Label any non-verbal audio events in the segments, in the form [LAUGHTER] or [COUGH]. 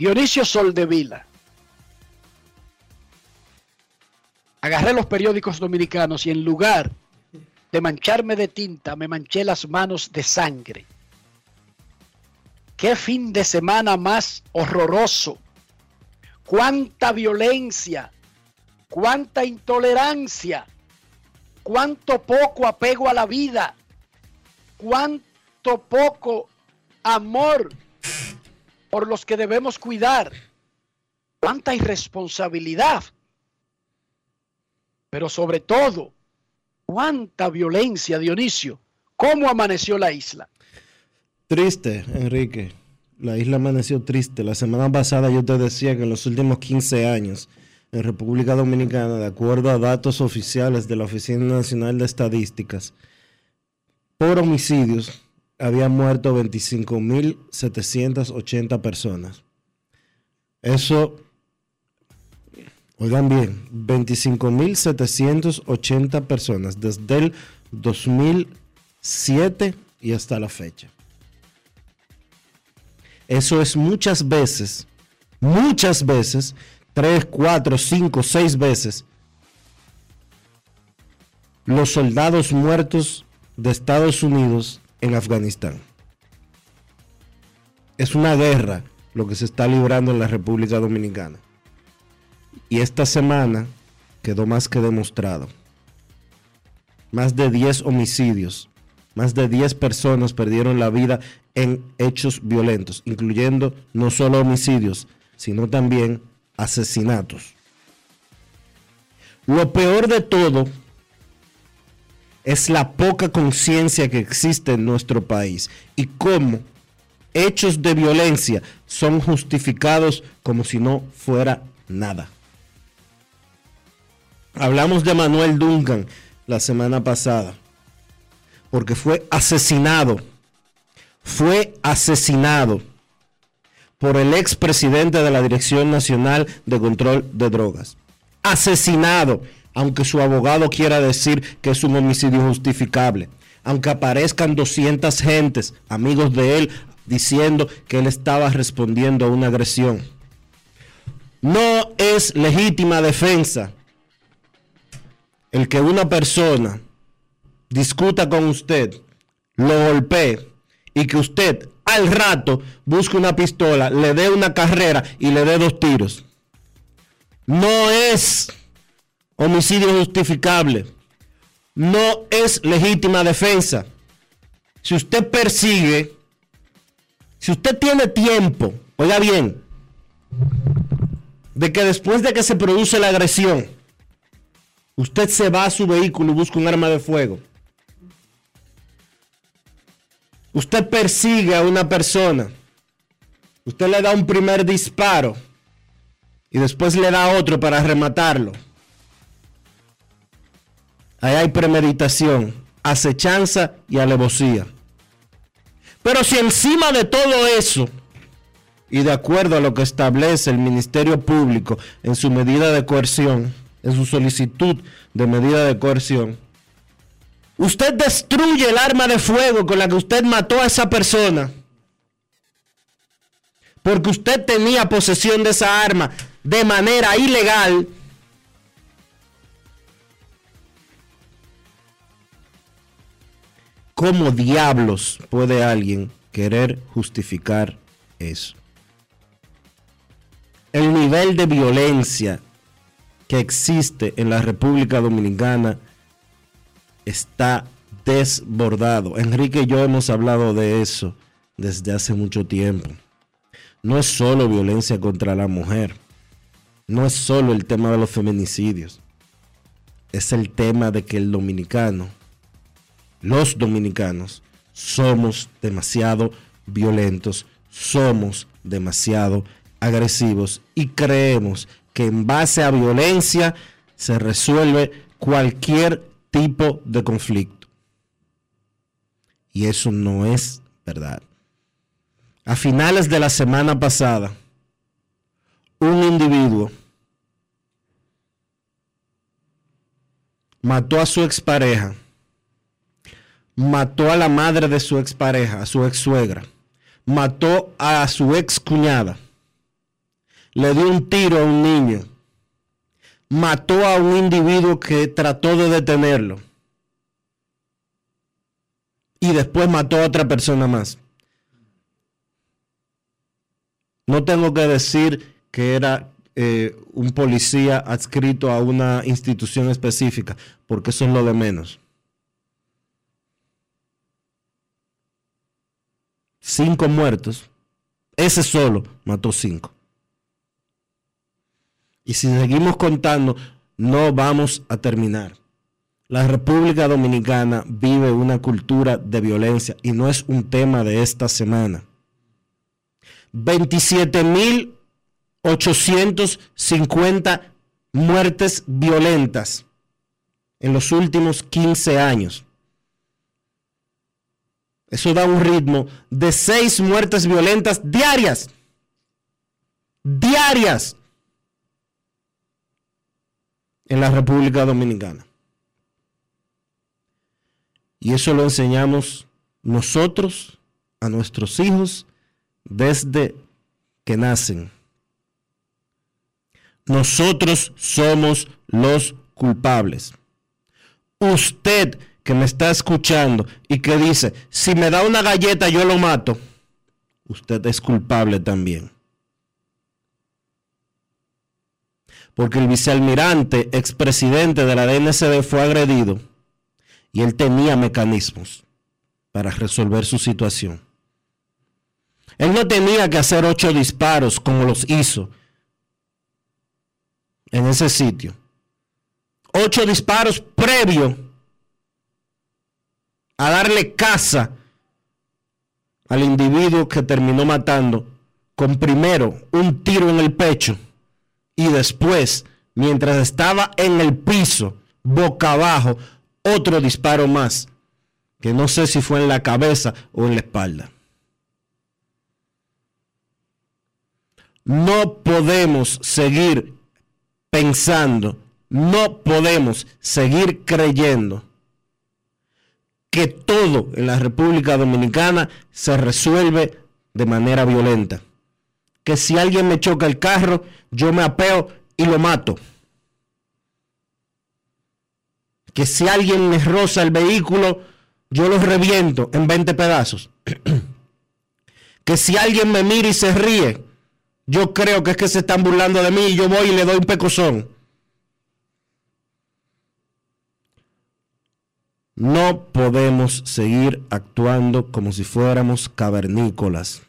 Dionisio Soldevila. Agarré los periódicos dominicanos y en lugar de mancharme de tinta, me manché las manos de sangre. Qué fin de semana más horroroso. Cuánta violencia, cuánta intolerancia, cuánto poco apego a la vida, cuánto poco amor por los que debemos cuidar, cuánta irresponsabilidad, pero sobre todo, cuánta violencia, Dionisio. ¿Cómo amaneció la isla? Triste, Enrique. La isla amaneció triste. La semana pasada yo te decía que en los últimos 15 años en República Dominicana, de acuerdo a datos oficiales de la Oficina Nacional de Estadísticas, por homicidios habían muerto 25.780 personas. Eso, oigan bien, 25.780 personas desde el 2007 y hasta la fecha. Eso es muchas veces, muchas veces, tres, cuatro, cinco, seis veces, los soldados muertos de Estados Unidos en Afganistán. Es una guerra lo que se está librando en la República Dominicana. Y esta semana quedó más que demostrado. Más de 10 homicidios, más de 10 personas perdieron la vida en hechos violentos, incluyendo no solo homicidios, sino también asesinatos. Lo peor de todo es la poca conciencia que existe en nuestro país y cómo hechos de violencia son justificados como si no fuera nada. Hablamos de Manuel Duncan la semana pasada, porque fue asesinado, fue asesinado por el expresidente de la Dirección Nacional de Control de Drogas. Asesinado aunque su abogado quiera decir que es un homicidio justificable, aunque aparezcan 200 gentes, amigos de él, diciendo que él estaba respondiendo a una agresión. No es legítima defensa el que una persona discuta con usted, lo golpee y que usted al rato busque una pistola, le dé una carrera y le dé dos tiros. No es homicidio justificable. No es legítima defensa. Si usted persigue, si usted tiene tiempo, oiga bien, de que después de que se produce la agresión, usted se va a su vehículo y busca un arma de fuego. Usted persigue a una persona. Usted le da un primer disparo y después le da otro para rematarlo Ahí hay premeditación, acechanza y alevosía. Pero si encima de todo eso, y de acuerdo a lo que establece el Ministerio Público en su medida de coerción, en su solicitud de medida de coerción, usted destruye el arma de fuego con la que usted mató a esa persona, porque usted tenía posesión de esa arma de manera ilegal, ¿Cómo diablos puede alguien querer justificar eso? El nivel de violencia que existe en la República Dominicana está desbordado. Enrique y yo hemos hablado de eso desde hace mucho tiempo. No es solo violencia contra la mujer. No es solo el tema de los feminicidios. Es el tema de que el dominicano los dominicanos somos demasiado violentos, somos demasiado agresivos y creemos que en base a violencia se resuelve cualquier tipo de conflicto. Y eso no es verdad. A finales de la semana pasada, un individuo mató a su expareja mató a la madre de su expareja, a su ex suegra, mató a su ex cuñada le dio un tiro a un niño, mató a un individuo que trató de detenerlo y después mató a otra persona más. No tengo que decir que era eh, un policía adscrito a una institución específica, porque eso es lo de menos. Cinco muertos. Ese solo mató cinco. Y si seguimos contando, no vamos a terminar. La República Dominicana vive una cultura de violencia y no es un tema de esta semana. 27.850 muertes violentas en los últimos 15 años. Eso da un ritmo de seis muertes violentas diarias. Diarias. En la República Dominicana. Y eso lo enseñamos nosotros a nuestros hijos desde que nacen. Nosotros somos los culpables. Usted que me está escuchando y que dice, si me da una galleta yo lo mato, usted es culpable también. Porque el vicealmirante, expresidente de la DNCD, fue agredido y él tenía mecanismos para resolver su situación. Él no tenía que hacer ocho disparos como los hizo en ese sitio. Ocho disparos previo a darle casa al individuo que terminó matando con primero un tiro en el pecho y después, mientras estaba en el piso, boca abajo, otro disparo más, que no sé si fue en la cabeza o en la espalda. No podemos seguir pensando, no podemos seguir creyendo que todo en la República Dominicana se resuelve de manera violenta. Que si alguien me choca el carro, yo me apeo y lo mato. Que si alguien me roza el vehículo, yo lo reviento en 20 pedazos. [CLEARS THROAT] que si alguien me mira y se ríe, yo creo que es que se están burlando de mí y yo voy y le doy un pecozón. No podemos seguir actuando como si fuéramos cavernícolas.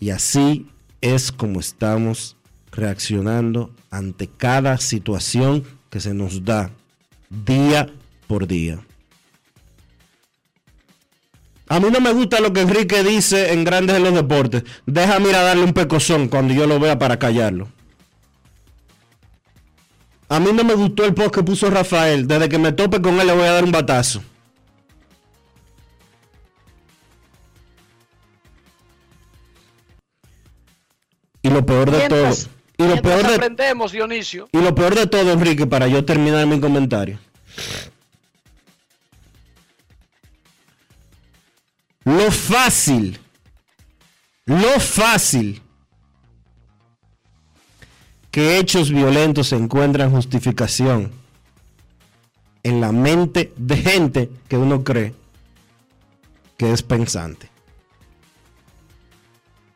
Y así es como estamos reaccionando ante cada situación que se nos da día por día. A mí no me gusta lo que Enrique dice en Grandes de los Deportes. Deja mira darle un pecozón cuando yo lo vea para callarlo. A mí no me gustó el post que puso Rafael. Desde que me tope con él le voy a dar un batazo. Y lo peor de todo. Y lo peor de, aprendemos, Dionisio. Y lo peor de todo, Enrique, para yo terminar mi comentario. Lo fácil, lo fácil que hechos violentos encuentran justificación en la mente de gente que uno cree que es pensante.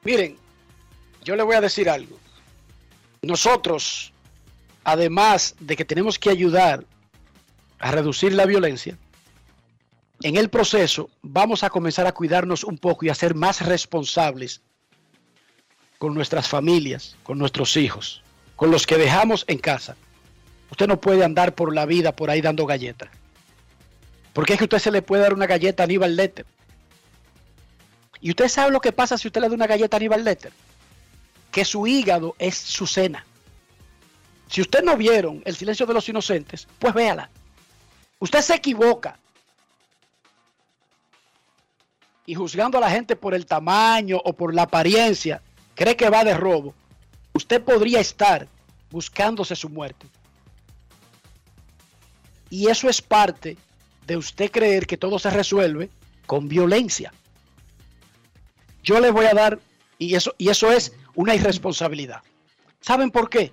Miren, yo le voy a decir algo. Nosotros, además de que tenemos que ayudar a reducir la violencia, en el proceso vamos a comenzar a cuidarnos un poco y a ser más responsables con nuestras familias, con nuestros hijos, con los que dejamos en casa. Usted no puede andar por la vida por ahí dando galletas. Porque es que usted se le puede dar una galleta a Aníbal Letter. Y usted sabe lo que pasa si usted le da una galleta a Aníbal Letter. Que su hígado es su cena. Si usted no vieron El silencio de los inocentes, pues véala. Usted se equivoca y juzgando a la gente por el tamaño o por la apariencia, cree que va de robo, usted podría estar buscándose su muerte. Y eso es parte de usted creer que todo se resuelve con violencia. Yo le voy a dar Y eso, y eso es una irresponsabilidad. ¿Saben por qué?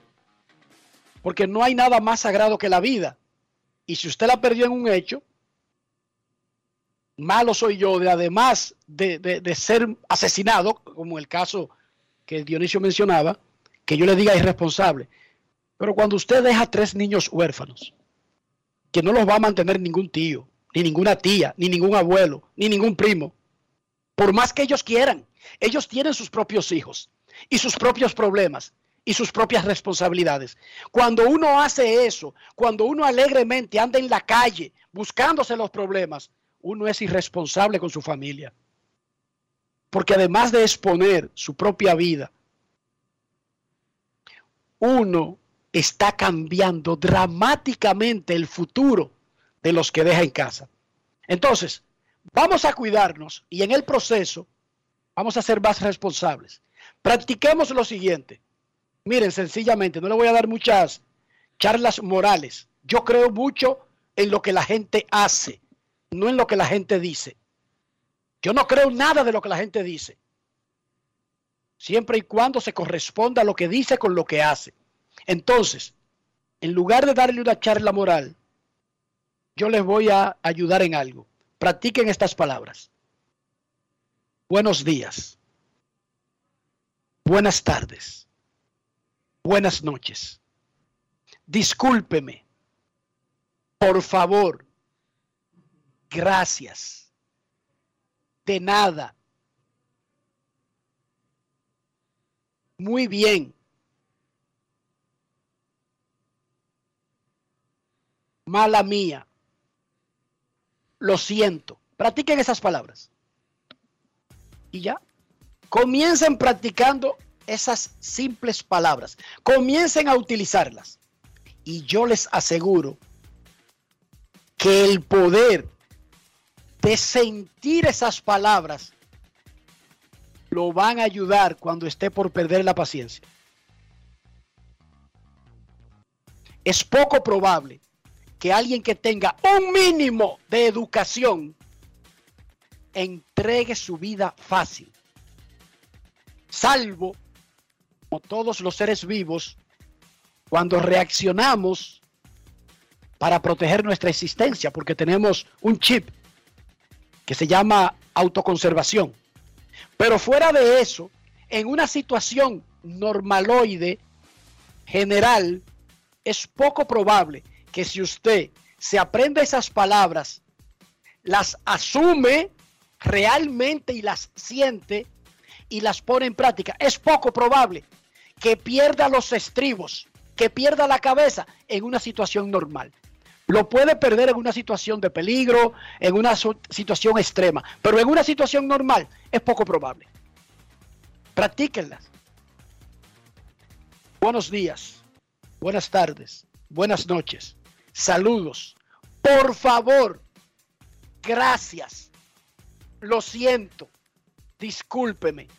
Porque no hay nada más sagrado que la vida. Y si usted la perdió en un hecho, malo soy yo de además de, de, ser asesinado, como el caso que Dionisio mencionaba, que yo le diga irresponsable. Pero cuando usted deja tres niños huérfanos, que no los va a mantener ningún tío, ni ninguna tía, ni ningún abuelo, ni ningún primo, por más que ellos quieran, ellos tienen sus propios hijos y sus propios problemas y sus propias responsabilidades. Cuando uno hace eso, cuando uno alegremente anda en la calle buscándose los problemas, uno es irresponsable con su familia. Porque además de exponer su propia vida, uno está cambiando dramáticamente el futuro de los que deja en casa. Entonces, vamos a cuidarnos y en el proceso vamos a ser más responsables. Practiquemos lo siguiente. Miren, sencillamente, no le voy a dar muchas charlas morales. Yo creo mucho en lo que la gente hace, no en lo que la gente dice. Yo no creo nada de lo que la gente dice. Siempre y cuando se corresponda lo que dice con lo que hace. Entonces, en lugar de darle una charla moral, yo les voy a ayudar en algo. Practiquen estas palabras. Buenos días. Buenas tardes. Buenas noches. Discúlpeme. Por favor. Gracias. De nada. Muy bien. Mala mía. Lo siento. Practiquen esas palabras. Y ya. Comiencen practicando esas simples palabras. Comiencen a utilizarlas. Y yo les aseguro que el poder de sentir esas palabras lo van a ayudar cuando esté por perder la paciencia. Es poco probable que alguien que tenga un mínimo de educación entregue su vida fácil. Salvo todos los seres vivos, cuando reaccionamos para proteger nuestra existencia, porque tenemos un chip que se llama autoconservación. Pero fuera de eso, en una situación normaloide, general, es poco probable que si usted se aprende esas palabras, las asume realmente y las siente y las pone en práctica, es poco probable que pierda los estribos, que pierda la cabeza en una situación normal. Lo puede perder en una situación de peligro, en una situación extrema, pero en una situación normal es poco probable. Practíquenlas. Buenos días, buenas tardes, buenas noches, saludos. Por favor, gracias. Lo siento, discúlpeme.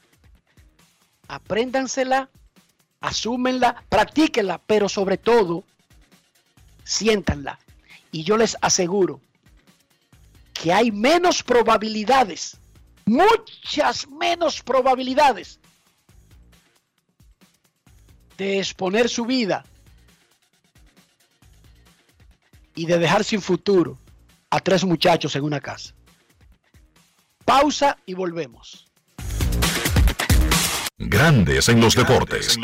Apréndansela asúmenla, practíquenla, pero sobre todo, siéntanla. Y yo les aseguro que hay menos probabilidades, muchas menos probabilidades de exponer su vida y de dejar sin futuro a tres muchachos en una casa. Pausa y volvemos. Grandes en los deportes.